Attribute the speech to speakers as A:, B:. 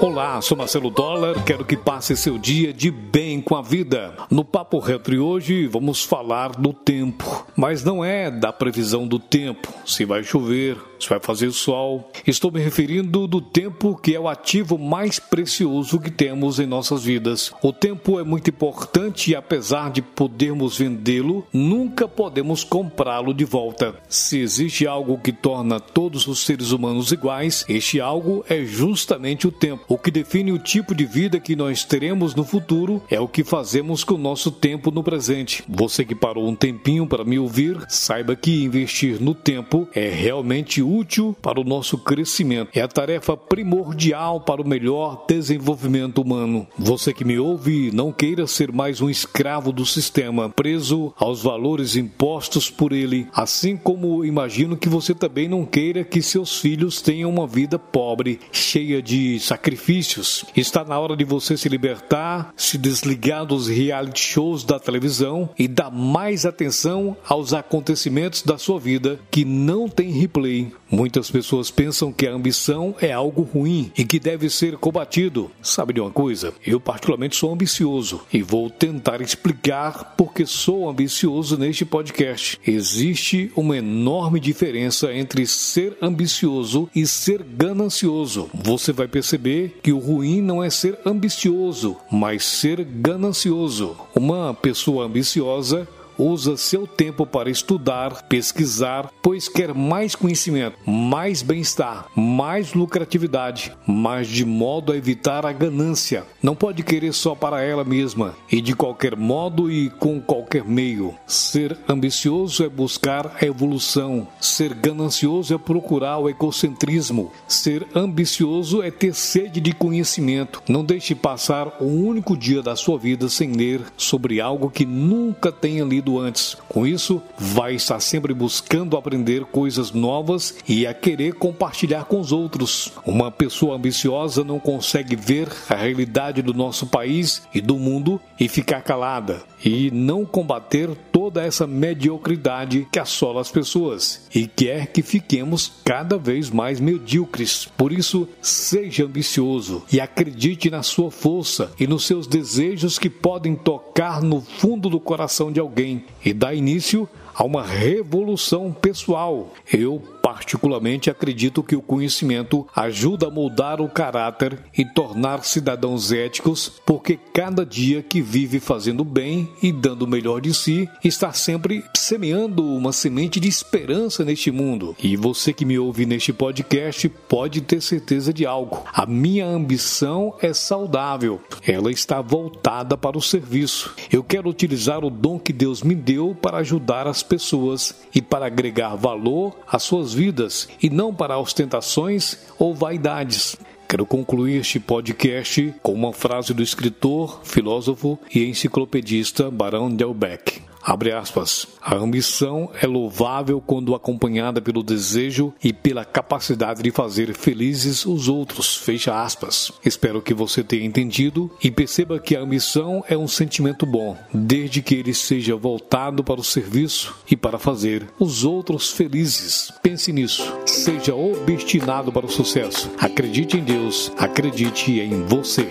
A: Olá, sou Marcelo Dollar, quero que passe seu dia de bem com a vida. No Papo Retro hoje vamos falar do tempo, mas não é da previsão do tempo, se vai chover, se vai fazer sol. Estou me referindo do tempo que é o ativo mais precioso que temos em nossas vidas. O tempo é muito importante e apesar de podermos vendê-lo, nunca podemos comprá-lo de volta. Se existe algo que torna todos os seres humanos iguais, este algo é justamente o tempo. O que define o tipo de vida que nós teremos no futuro é o que fazemos com o nosso tempo no presente. Você que parou um tempinho para me ouvir, saiba que investir no tempo é realmente útil para o nosso crescimento. É a tarefa primordial para o melhor desenvolvimento humano. Você que me ouve, não queira ser mais um escravo do sistema, preso aos valores impostos por ele, assim como imagino que você também não queira que seus filhos tenham uma vida pobre, cheia de sacrifícios sacrifícios. Está na hora de você se libertar, se desligar dos reality shows da televisão e dar mais atenção aos acontecimentos da sua vida que não tem replay. Muitas pessoas pensam que a ambição é algo ruim e que deve ser combatido. Sabe de uma coisa? Eu particularmente sou ambicioso e vou tentar explicar porque sou ambicioso neste podcast. Existe uma enorme diferença entre ser ambicioso e ser ganancioso. Você vai perceber que o ruim não é ser ambicioso, mas ser ganancioso. Uma pessoa ambiciosa usa seu tempo para estudar, pesquisar, pois quer mais conhecimento, mais bem-estar, mais lucratividade, mas de modo a evitar a ganância. Não pode querer só para ela mesma e de qualquer modo e com qualquer meio. Ser ambicioso é buscar a evolução, ser ganancioso é procurar o egocentrismo, ser ambicioso é ter sede de conhecimento. Não deixe passar um único dia da sua vida sem ler sobre algo que nunca tenha lido antes. Com isso, vai estar sempre buscando aprender coisas novas e a querer compartilhar com os outros. Uma pessoa ambiciosa não consegue ver a realidade do nosso país e do mundo e ficar calada e não combater toda essa mediocridade que assola as pessoas e quer que fiquemos cada vez mais medíocres. Por isso, seja ambicioso e acredite na sua força e nos seus desejos que podem tocar no fundo do coração de alguém e dar início a uma revolução pessoal. Eu particularmente acredito que o conhecimento ajuda a moldar o caráter e tornar cidadãos éticos, porque cada dia que vive fazendo bem e dando o melhor de si, está sempre semeando uma semente de esperança neste mundo. E você que me ouve neste podcast pode ter certeza de algo. A minha ambição é saudável. Ela está voltada para o serviço. Eu quero utilizar o dom que Deus me deu para ajudar as pessoas e para agregar valor às suas vidas e não para ostentações ou vaidades. Quero concluir este podcast com uma frase do escritor, filósofo e enciclopedista Barão Delbecq. Abre aspas. A ambição é louvável quando acompanhada pelo desejo e pela capacidade de fazer felizes os outros. Fecha aspas. Espero que você tenha entendido e perceba que a ambição é um sentimento bom, desde que ele seja voltado para o serviço e para fazer os outros felizes. Pense nisso. Seja obstinado para o sucesso. Acredite em Deus. Acredite em você.